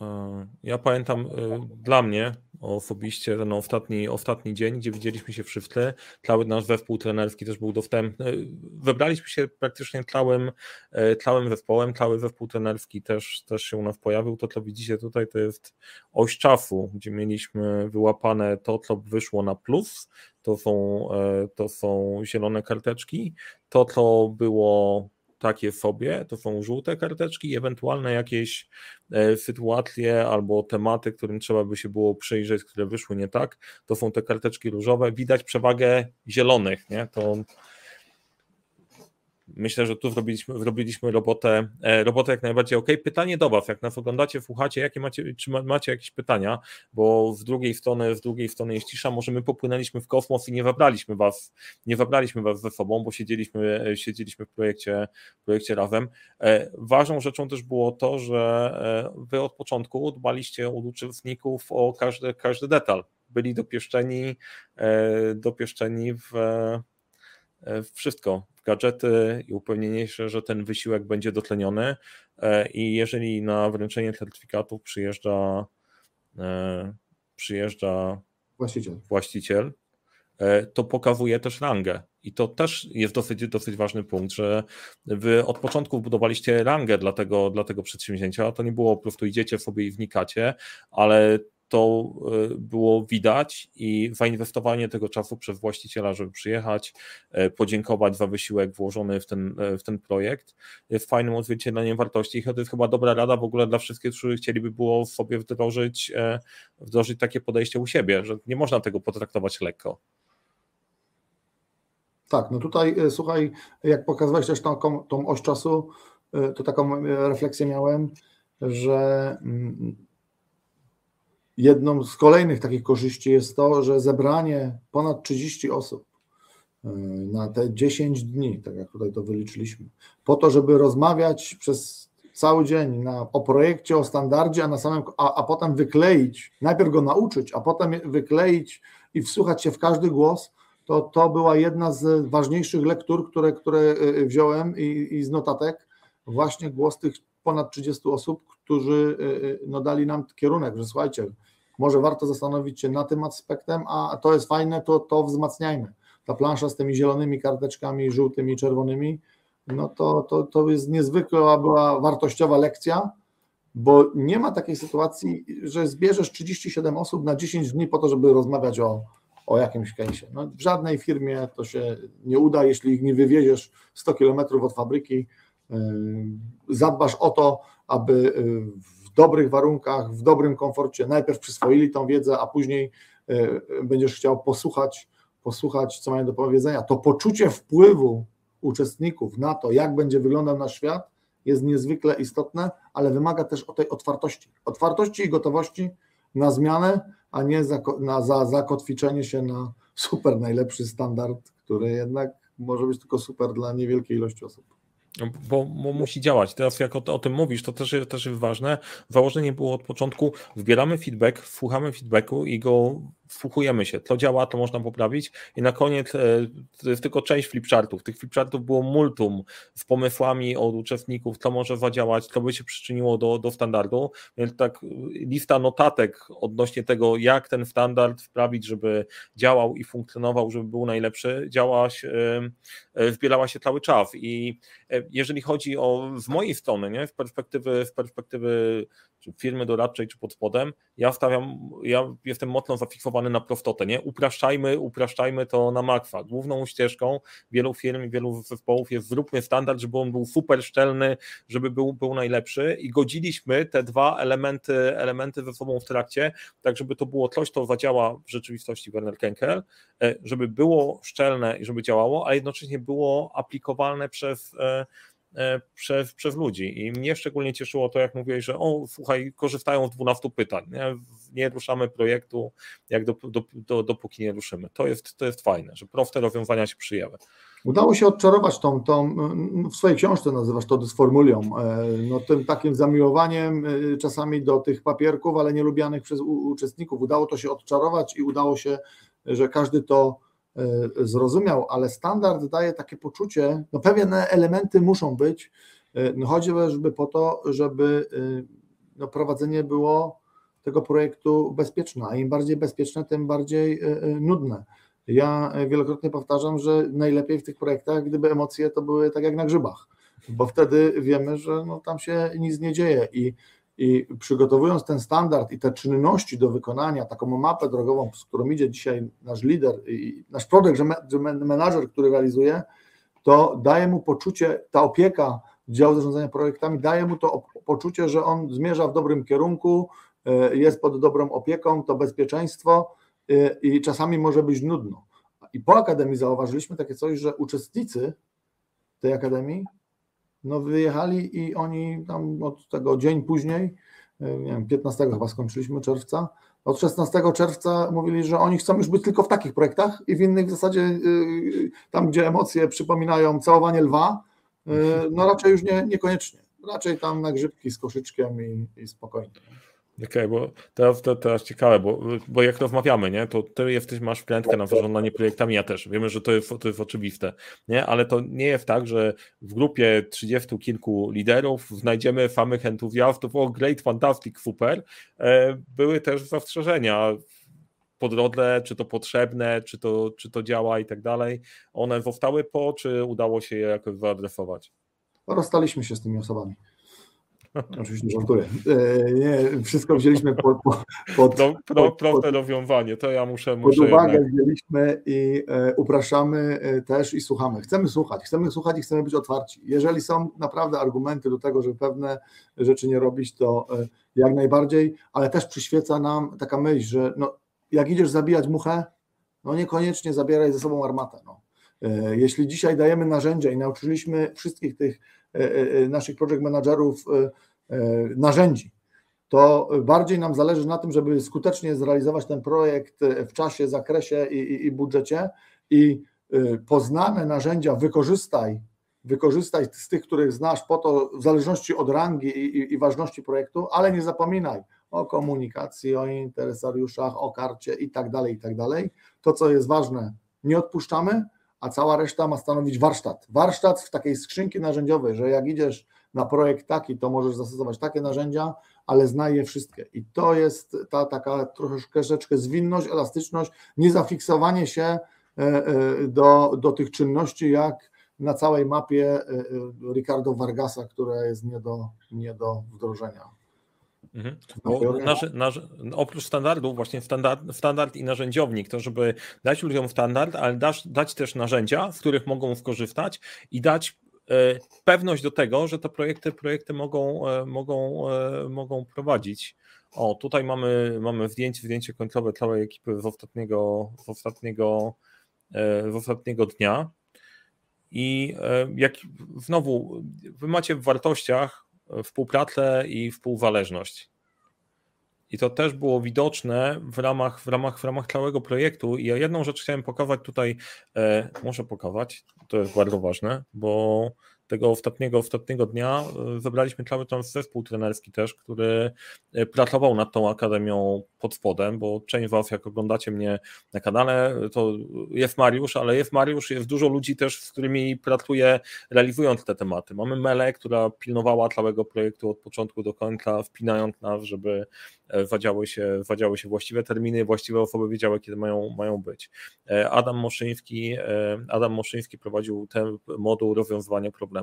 E, ja pamiętam e, dla mnie osobiście ten ostatni, ostatni dzień, gdzie widzieliśmy się wszyscy, cały nasz zespół trenerski też był dostępny. Wybraliśmy się praktycznie całym, e, całym zespołem, cały zespół trenerski też, też się u nas pojawił. To, co widzicie tutaj, to jest oś czasu, gdzie mieliśmy wyłapane to, co wyszło na plus, to są, to są zielone karteczki, to, co było takie sobie, to są żółte karteczki, ewentualne jakieś e, sytuacje albo tematy, którym trzeba by się było przyjrzeć, które wyszły nie tak, to są te karteczki różowe. Widać przewagę zielonych, nie? To Myślę, że tu zrobiliśmy, zrobiliśmy robotę, e, robotę jak najbardziej ok. Pytanie do Was, jak nas oglądacie, słuchacie, jakie macie, czy macie jakieś pytania, bo z drugiej strony, z drugiej strony jest cisza, może my popłynęliśmy w kosmos i nie wabraliśmy Was, nie wabraliśmy Was ze sobą, bo siedzieliśmy, e, siedzieliśmy w projekcie, w projekcie razem. E, ważną rzeczą też było to, że Wy od początku dbaliście u uczestników o każdy, każdy detal. Byli dopieszczeni, dopieszczeni w, w wszystko, gadżety i upewnienie się, że ten wysiłek będzie dotleniony e, i jeżeli na wręczenie certyfikatów przyjeżdża e, przyjeżdża właściciel, właściciel e, to pokazuje też rangę. I to też jest dosyć, dosyć ważny punkt, że wy od początku budowaliście rangę dla tego, dla tego przedsięwzięcia. To nie było po prostu idziecie sobie i wnikacie, ale to e, było widać i zainwestowanie tego czasu przez właściciela, żeby przyjechać, e, podziękować za wysiłek włożony w ten, e, w ten projekt, jest fajnym odzwierciedleniem wartości i to jest chyba dobra rada w ogóle dla wszystkich, którzy chcieliby było sobie wdrożyć, wdrożyć takie podejście u siebie, że nie można tego potraktować lekko. Tak, no tutaj słuchaj, jak pokazywałeś też tą, tą oś czasu, to taką refleksję miałem, że mm, Jedną z kolejnych takich korzyści jest to, że zebranie ponad 30 osób e, na te 10 dni, tak jak tutaj to wyliczyliśmy, po to, żeby rozmawiać przez cały dzień na, o projekcie, o standardzie, a, na samym, a, a potem wykleić, najpierw go nauczyć, a potem wykleić i wsłuchać się w każdy głos, to to była jedna z ważniejszych lektur, które, które e, wziąłem i, i z notatek, właśnie głos tych ponad 30 osób, którzy y, y, no, dali nam kierunek, że słuchajcie, może warto zastanowić się nad tym aspektem, a to jest fajne, to, to wzmacniajmy. Ta plansza z tymi zielonymi karteczkami, żółtymi, czerwonymi, no to, to, to jest niezwykła była wartościowa lekcja, bo nie ma takiej sytuacji, że zbierzesz 37 osób na 10 dni po to, żeby rozmawiać o, o jakimś case'ie. No, w żadnej firmie to się nie uda, jeśli ich nie wywieziesz 100 kilometrów od fabryki, zadbasz o to, aby y, w dobrych warunkach, w dobrym komforcie najpierw przyswoili tą wiedzę, a później y, będziesz chciał posłuchać, posłuchać, co mają do powiedzenia. To poczucie wpływu uczestników na to, jak będzie wyglądał nasz świat, jest niezwykle istotne, ale wymaga też o tej otwartości. Otwartości i gotowości na zmianę, a nie za, na, za zakotwiczenie się na super najlepszy standard, który jednak może być tylko super dla niewielkiej ilości osób. No, bo, bo, musi działać. Teraz jak o, o, tym mówisz, to też, też jest ważne. Założenie było od początku, wbieramy feedback, wsłuchamy feedbacku i go wsłuchujemy się. To działa, to można poprawić. I na koniec e, to jest tylko część flipchartów. Tych flipchartów było multum z pomysłami od uczestników, to może zadziałać, to by się przyczyniło do, do standardu. Więc tak lista notatek odnośnie tego, jak ten standard wprawić, żeby działał i funkcjonował, żeby był najlepszy, działała się, wbierała się cały czas. I e, jeżeli chodzi o z mojej strony, nie, w perspektywy, w perspektywy firmy doradczej, czy pod spodem, ja stawiam, ja jestem mocno zafiksowany na prostotę, nie? Upraszczajmy, upraszczajmy to na makwa. Główną ścieżką wielu firm i wielu zespołów jest zróbmy standard, żeby on był super szczelny, żeby był, był najlepszy i godziliśmy te dwa elementy, elementy ze sobą w trakcie, tak żeby to było coś, co zadziała w rzeczywistości Werner Kenkel, e, żeby było szczelne i żeby działało, a jednocześnie było aplikowalne przez e, przez, ludzi. I mnie szczególnie cieszyło to, jak mówiłeś, że o, słuchaj, korzystają z 12 pytań. Nie, nie ruszamy projektu, jak do, do, do, dopóki nie ruszymy. To jest, to jest fajne, że proste rozwiązania się przyjęły. Udało się odczarować tą, tą, w swojej książce nazywasz to dysformulią, e, no tym takim zamiłowaniem e, czasami do tych papierków, ale nielubianych przez uczestników. Udało to się odczarować i udało się, że każdy to zrozumiał, ale standard daje takie poczucie, no pewne elementy muszą być, e, no chociażby po to, żeby e, no prowadzenie było tego projektu bezpieczne, a im bardziej bezpieczne, tym bardziej nudne. Ja wielokrotnie powtarzam, że najlepiej w tych projektach, gdyby emocje to były tak jak na grzybach, bo wtedy wiemy, że no tam się nic nie dzieje i i przygotowując ten standard i te czynności do wykonania, taką mapę drogową, z którą idzie dzisiaj nasz lider i nasz project manager, który realizuje, to daje mu poczucie, ta opieka działu zarządzania projektami, daje mu to poczucie, że on zmierza w dobrym kierunku, e, jest pod dobrą opieką, to bezpieczeństwo e, i czasami może być nudno. I po akademii zauważyliśmy takie coś, że uczestnicy tej akademii no wyjechali i oni tam od tego dzień później, e, nie wiem, 15 chyba skończyliśmy czerwca, od 16 czerwca mówili, że oni chcą już być tylko w takich projektach i w innych w zasadzie e, tam, gdzie emocje przypominają całowanie lwa, e, no raczej już nie, niekoniecznie. Raczej tam na grzybki z koszyczkiem i, i spokojnie. Okej, okay, bo teraz, teraz ciekawe, bo, bo jak rozmawiamy, nie, to ty jesteś, masz wkrętkę na zarządzanie projektami, ja też. Wiemy, że to jest, to jest oczywiste, nie? ale to nie jest tak, że w grupie trzydziestu kilku liderów znajdziemy samych entuzjastów, o great, fantastic, super. E, były też zastrzeżenia po drodze, czy to potrzebne, czy to, czy to działa i tak dalej. One zostały po, czy udało się je jakoś wyadresować? Rozstaliśmy się z tymi osobami. Oczywiście żartuję. E, nie, wszystko wzięliśmy pod, pod, pod, pro, proste rozwiązanie, to ja muszę, muszę Pod uwagę jednak... wzięliśmy i e, upraszamy e, też i słuchamy. Chcemy słuchać, chcemy słuchać i chcemy być otwarci. Jeżeli są naprawdę argumenty do tego, żeby pewne rzeczy nie robić, to jak najbardziej, ale też przyświeca nam taka myśl, że no, jak idziesz zabijać muchę, no niekoniecznie zabieraj ze sobą armatę. No. Jeśli dzisiaj dajemy narzędzia i nauczyliśmy wszystkich tych naszych project managerów e, narzędzi, to bardziej nam zależy na tym, żeby skutecznie zrealizować ten projekt w czasie, zakresie i, i, i budżecie i poznane narzędzia wykorzystaj, wykorzystaj z tych, których znasz po to, w zależności od rangi i, i ważności projektu, ale nie zapominaj o komunikacji, o interesariuszach, o karcie i tak dalej, i tak dalej. To, co jest ważne, nie odpuszczamy, a cała reszta ma stanowić warsztat. Warsztat w takiej skrzynki narzędziowej, że jak idziesz na projekt taki, to możesz zastosować takie narzędzia, ale znaj je wszystkie. I to jest ta taka troszeczkę zwinność, elastyczność, nie zafiksowanie się e, e, do, do tych czynności, jak na całej mapie e, Ricardo Vargasa, która jest nie do, nie do wdrożenia. Mhm. Oprócz standardów, właśnie standard, standard i narzędziownik, to żeby dać ludziom standard, ale dać, dać też narzędzia, z których mogą skorzystać i dać e, pewność do tego, że te projekty, projekty mogą, e, mogą, e, mogą prowadzić. O, tutaj mamy, mamy zdjęcie, zdjęcie końcowe całej ekipy z ostatniego, z ostatniego, z ostatniego dnia. I jak znowu, wy macie w wartościach współpracę i współzależność. i to też było widoczne w ramach, w ramach, w ramach całego projektu. I ja jedną rzecz chciałem pokazać tutaj, e, muszę pokazać, to jest bardzo ważne, bo tego ostatniego, ostatniego dnia zebraliśmy cały czas zespół trenerski też, który pracował nad tą akademią pod spodem, bo część Was, jak oglądacie mnie na kanale, to jest Mariusz, ale jest Mariusz, jest dużo ludzi też, z którymi pracuję, realizując te tematy. Mamy Melę, która pilnowała całego projektu od początku do końca, wpinając nas, żeby e, wadziały się, wadziały się właściwe terminy, właściwe osoby wiedziały, kiedy mają, mają być. E, Adam Moszyński, e, Adam Moszyński prowadził ten moduł rozwiązywania problemów.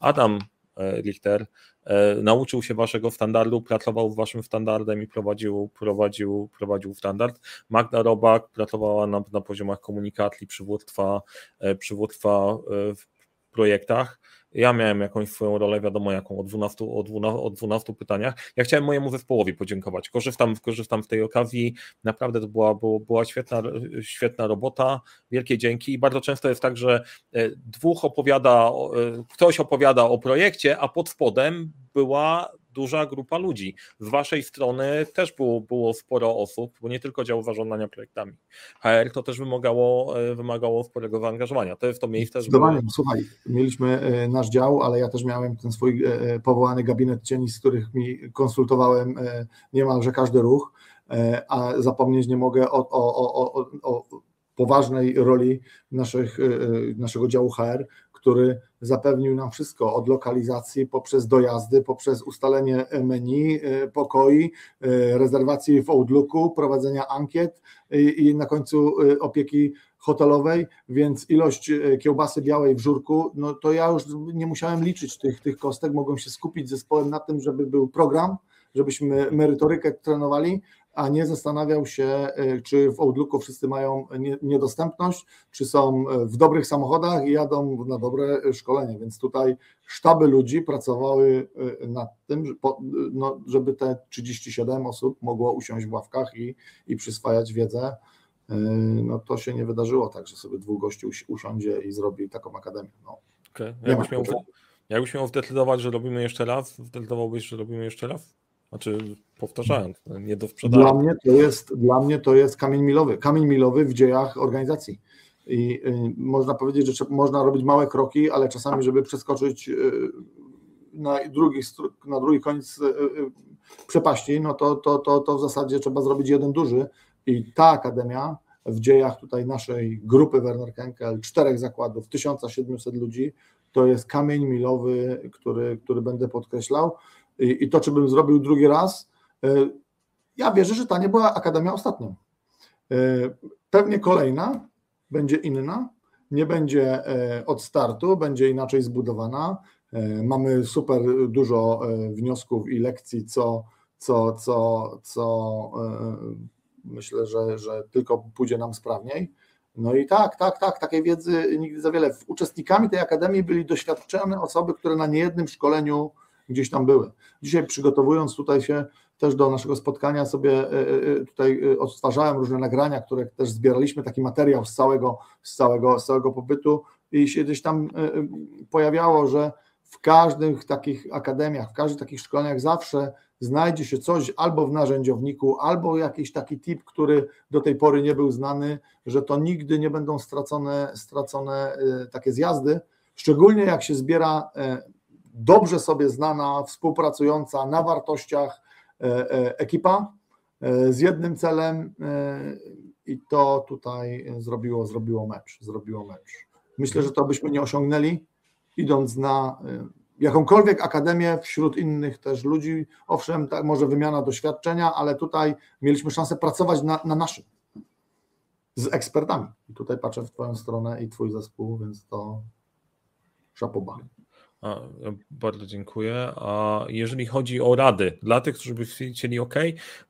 Adam Richter E, nauczył się waszego standardu, pracował w waszym standardem i prowadził, prowadził, prowadził standard. Magda Robak pracowała na, na poziomach komunikacji, przywództwa, e, przywództwa e, w projektach. Ja miałem jakąś swoją rolę, wiadomo jaką, o 12, o 12, o 12 pytaniach. Ja chciałem mojemu zespołowi podziękować. Korzystam, korzystam z tej okazji. Naprawdę to była, była świetna, świetna robota. Wielkie dzięki. I bardzo często jest tak, że e, dwóch opowiada, e, ktoś opowiada o projekcie, a pod spodem była duża grupa ludzi. Z waszej strony też było, było sporo osób, bo nie tylko dział zarządzania projektami. HR to też wymagało, e, wymagało sporego zaangażowania. To jest to miejsce, żeby... Słuchaj, mieliśmy e, nasz dział, ale ja też miałem ten swój e, powołany gabinet cieni, z których mi konsultowałem niemalże każdy ruch, a zapomnieć nie mogę o, o, o, o poważnej roli naszych, naszego działu HR, który zapewnił nam wszystko od lokalizacji poprzez dojazdy, poprzez ustalenie menu, e, pokoi, e, rezerwacji w Outlooku, prowadzenia ankiet i na końcu e, opieki hotelowej, więc ilość kiełbasy białej w żurku, no to ja już nie musiałem liczyć tych, tych kostek, mogłem się skupić zespołem na tym, żeby był program, żebyśmy merytorykę trenowali, a nie zastanawiał się, e, czy w Outlooku wszyscy mają niedostępność, czy są e, w dobrych samochodach i jadą na dobre szkolenie. Więc tutaj sztaby ludzi pracowały nad tym, no, żeby te 37 osób mogło usiąść w ławkach i, i przyswajać wiedzę. No to się nie wydarzyło tak, że sobie dwóch gości usiądzie i zrobi taką akademię. No. Okay. Jakbyś, miał, jakbyś miał zdecydować, że robimy jeszcze raz, zdecydowałbyś, że robimy jeszcze raz? Znaczy, powtarzając, nie do sprzedania. Dla mnie to jest, dla mnie to jest kamień milowy. Kamień milowy w dziejach organizacji. I y, można powiedzieć, że można robić małe kroki, ale czasami, żeby przeskoczyć y, na drugi, na drugi koniec y, przepaści, no to, to, to, to w zasadzie trzeba zrobić jeden duży. I ta akademia w dziejach tutaj naszej grupy Werner Kenkel, czterech zakładów, 1700 ludzi, to jest kamień milowy, który, który będę podkreślał i, i to, czy bym zrobił drugi raz, e, ja wierzę, że ta nie była Akademia ostatnią. E, pewnie kolejna będzie inna, nie będzie e, od startu, będzie inaczej zbudowana. Mamy super dużo wniosków i lekcji, co, co, co, co myślę, że, że tylko pójdzie nam sprawniej. No i tak, tak, tak, takiej wiedzy nigdy za wiele. Uczestnikami tej akademii byli doświadczone osoby, które na niejednym szkoleniu gdzieś tam były. Dzisiaj przygotowując tutaj się też do naszego spotkania sobie e, e, tutaj e, odtwarzałem różne nagrania, które też zbieraliśmy, taki materiał z całego, z całego, z całego pobytu i się gdzieś tam pojawiało, że w każdych takich akademiach, w każdych takich szkoleniach zawsze znajdzie się coś albo w narzędziowniku, albo jakiś taki tip, który do tej pory nie był znany, że to nigdy nie będą stracone, stracone takie zjazdy, szczególnie jak się zbiera dobrze sobie znana, współpracująca na wartościach e, e, ekipa e, z jednym celem i to tutaj zrobiło, zrobiło mecz, zrobiło mecz. Myślę, że to byśmy nie osiągnęli, idąc na jakąkolwiek akademię wśród innych też ludzi. Owszem, tak, może wymiana doświadczenia, ale tutaj mieliśmy szansę pracować na, na naszym z ekspertami. I tutaj patrzę w Twoją stronę i Twój zespół, więc to szapoba. A, bardzo dziękuję. A jeżeli chodzi o rady dla tych, którzy by chcieli OK,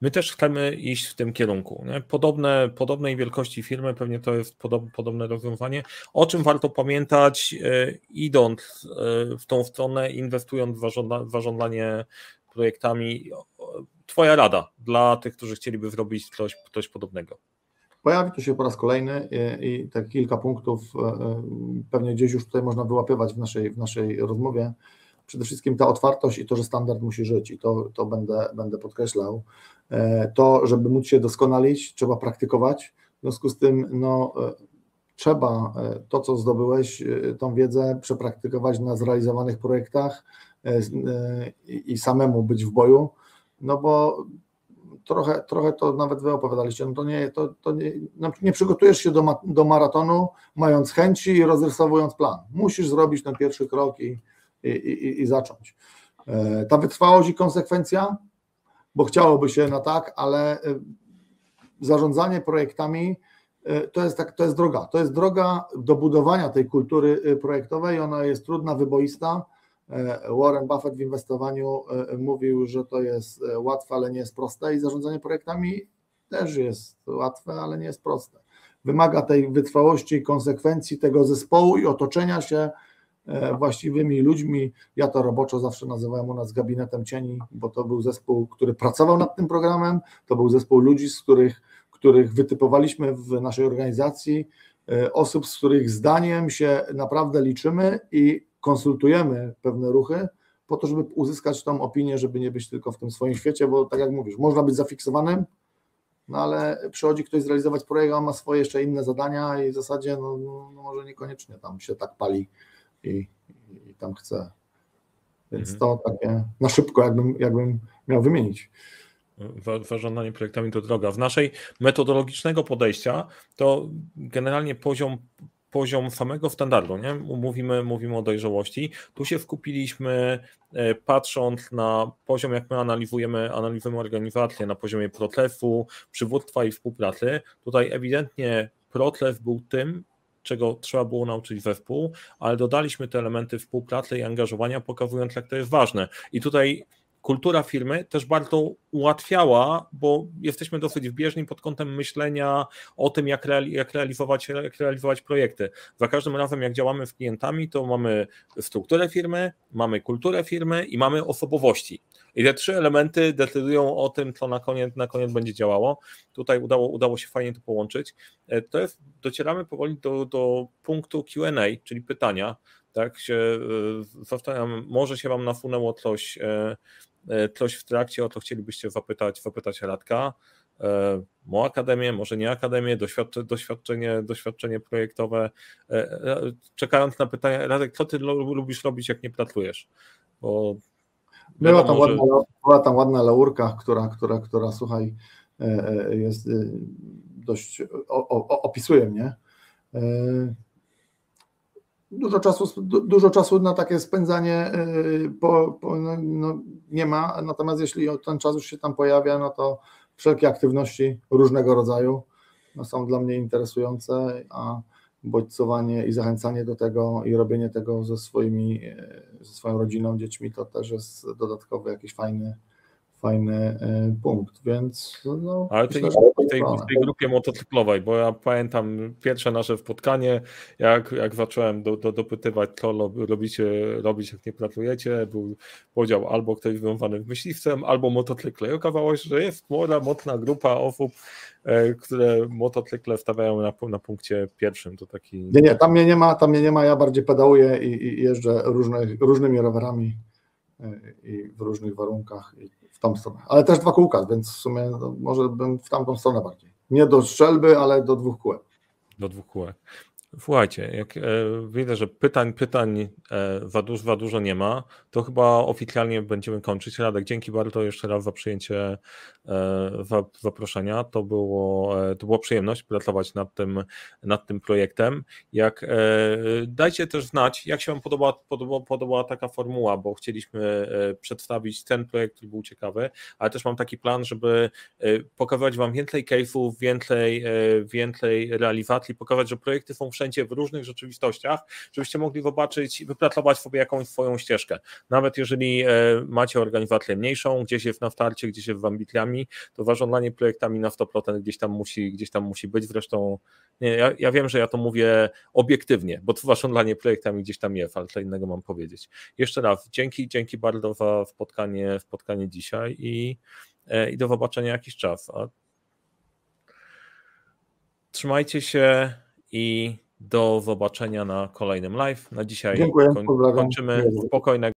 my też chcemy iść w tym kierunku. Nie? Podobne, podobnej wielkości firmy, pewnie to jest podobne rozwiązanie. O czym warto pamiętać, e, idąc e, w tą stronę, inwestując w zarządzanie projektami? Twoja rada dla tych, którzy chcieliby zrobić coś, coś podobnego. Pojawi to się po raz kolejny i, i te kilka punktów e, e, pewnie gdzieś już tutaj można wyłapywać w naszej, w naszej rozmowie. przede wszystkim ta otwartość i to, że standard musi żyć i to, to będę, będę podkreślał. To, żeby móc się doskonalić, trzeba praktykować. W związku z tym, no, trzeba to, co zdobyłeś, tą wiedzę przepraktykować na zrealizowanych projektach i samemu być w boju, no bo trochę, trochę to nawet wy opowiadaliście, no to nie, to, to nie, no nie przygotujesz się do, ma, do maratonu mając chęci i rozrysowując plan. Musisz zrobić ten pierwszy krok i, i, i, i zacząć. E, ta wytrwałość i konsekwencja, bo chciałoby się na tak, ale e, zarządzanie projektami e, to jest, tak, to jest droga. To jest droga do budowania tej kultury projektowej. Ona jest trudna, wyboista Warren Buffett w inwestowaniu e, mówił, że to jest e, łatwe, ale nie jest proste i zarządzanie projektami też jest łatwe, ale nie jest proste. Wymaga tej wytrwałości, konsekwencji tego zespołu i otoczenia się właściwymi ludźmi. Ja to roboczo zawsze nazywałem u nas gabinetem cieni, bo to był zespół, który pracował nad tym programem, to był zespół ludzi, z których, których wytypowaliśmy w naszej organizacji, osób, z których zdaniem się naprawdę liczymy i konsultujemy pewne ruchy po to, żeby uzyskać tą opinię, żeby nie być tylko w tym swoim świecie, bo tak jak mówisz, można być zafiksowanym, no ale przychodzi ktoś zrealizować projekt, a ma swoje jeszcze inne zadania i w zasadzie no, no, no może niekoniecznie tam się tak pali i, i tam chce. Więc mhm. to takie na szybko, jakbym, jakbym miał wymienić. Zarządzanie projektami to droga. W naszej metodologicznego podejścia to generalnie poziom poziom samego standardu, nie? Mówimy, mówimy o dojrzałości. Tu się skupiliśmy e, patrząc na poziom, jak my analizujemy, analizujemy organizację na poziomie protlefu, przywództwa i współpracy. Tutaj ewidentnie protlef był tym, czego trzeba było nauczyć zespół, ale dodaliśmy te elementy współpracy i angażowania, pokazując, jak to jest ważne. I tutaj kultura firmy też bardzo ułatwiała, bo jesteśmy dosyć wbieżni pod kątem myślenia o tym, jak, reali jak, realizować, jak realizować projekty. Za każdym razem, jak działamy z klientami, to mamy strukturę firmy, mamy kulturę firmy i mamy osobowości. I te trzy elementy decydują o tym, co na koniec, na koniec będzie działało. Tutaj udało, udało się fajnie to połączyć. E, to jest, docieramy powoli do, do punktu QA, czyli pytania. Tak się e, zastanawiam, może się Wam nasunęło coś E, coś w trakcie, o to chcielibyście zapytać, zapytać Radka. E, o akademię, może nie akademię, doświadczenie, doświadczenie projektowe. E, czekając na pytanie, Radek, co ty lubisz robić, jak nie pracujesz? Bo była, tam ładna, była tam ładna laurka, która, która, która słuchaj, jest dość, o, o, opisuje mnie dużo czasu, dużo czasu na takie spędzanie y, po, po, no, no, nie ma, natomiast jeśli ten czas już się tam pojawia, no to wszelkie aktywności różnego rodzaju no, są dla mnie interesujące, a bodźcowanie i zachęcanie do tego i robienie tego ze swoimi, y, ze swoją rodziną, dziećmi, to też jest dodatkowy jakiś fajny, fajny e, punkt, więc no, Ale myślę, w, tej, w tej grupie motocyklowej, bo ja pamiętam pierwsze nasze spotkanie, jak, jak zacząłem do, do, dopytywać, co robicie, robić, jak nie pracujecie, był podział albo ktoś związany z myśliwcem, albo motocykle. I okazało się, że jest młoda, mocna grupa osób, e, które motocykle stawiają na, na punkcie pierwszym. To taki... Nie, nie, tam mnie nie ma, tam mnie nie ma, ja bardziej pedałuję i, i jeżdżę różne, różnymi rowerami e, i w różnych warunkach w tą stronę. Ale też dwa kółka, więc w sumie no, może bym w tamtą stronę bardziej. Nie do strzelby, ale do dwóch kółek. Do dwóch kółek. Słuchajcie, jak e, widzę, że pytań, pytań e, za, dużo, za dużo nie ma, to chyba oficjalnie będziemy kończyć. Radek, dzięki bardzo jeszcze raz za przyjęcie e, zaproszenia. To, było, to była przyjemność pracować nad tym, nad tym projektem. Jak, dajcie też znać, jak się Wam podoba, podoba, podobała taka formuła, bo chcieliśmy przedstawić ten projekt, który był ciekawy, ale też mam taki plan, żeby pokazywać Wam więcej case'ów, więcej, więcej realizacji, pokazać, że projekty są wszędzie w różnych rzeczywistościach, żebyście mogli zobaczyć, wypracować sobie jakąś swoją ścieżkę. Nawet jeżeli e, macie organizację mniejszą, gdzieś jest na starcie, gdzieś jest w ambicjami, to zarządzanie projektami na 100% gdzieś tam musi, gdzieś tam musi być. Zresztą nie, ja, ja wiem, że ja to mówię obiektywnie, bo to zarządzanie projektami gdzieś tam jest, ale co innego mam powiedzieć. Jeszcze raz, dzięki, dzięki bardzo za spotkanie, spotkanie dzisiaj i, e, i do zobaczenia jakiś czas. Trzymajcie się i do zobaczenia na kolejnym live. Na dzisiaj Dziękuję, kończymy spokojnego.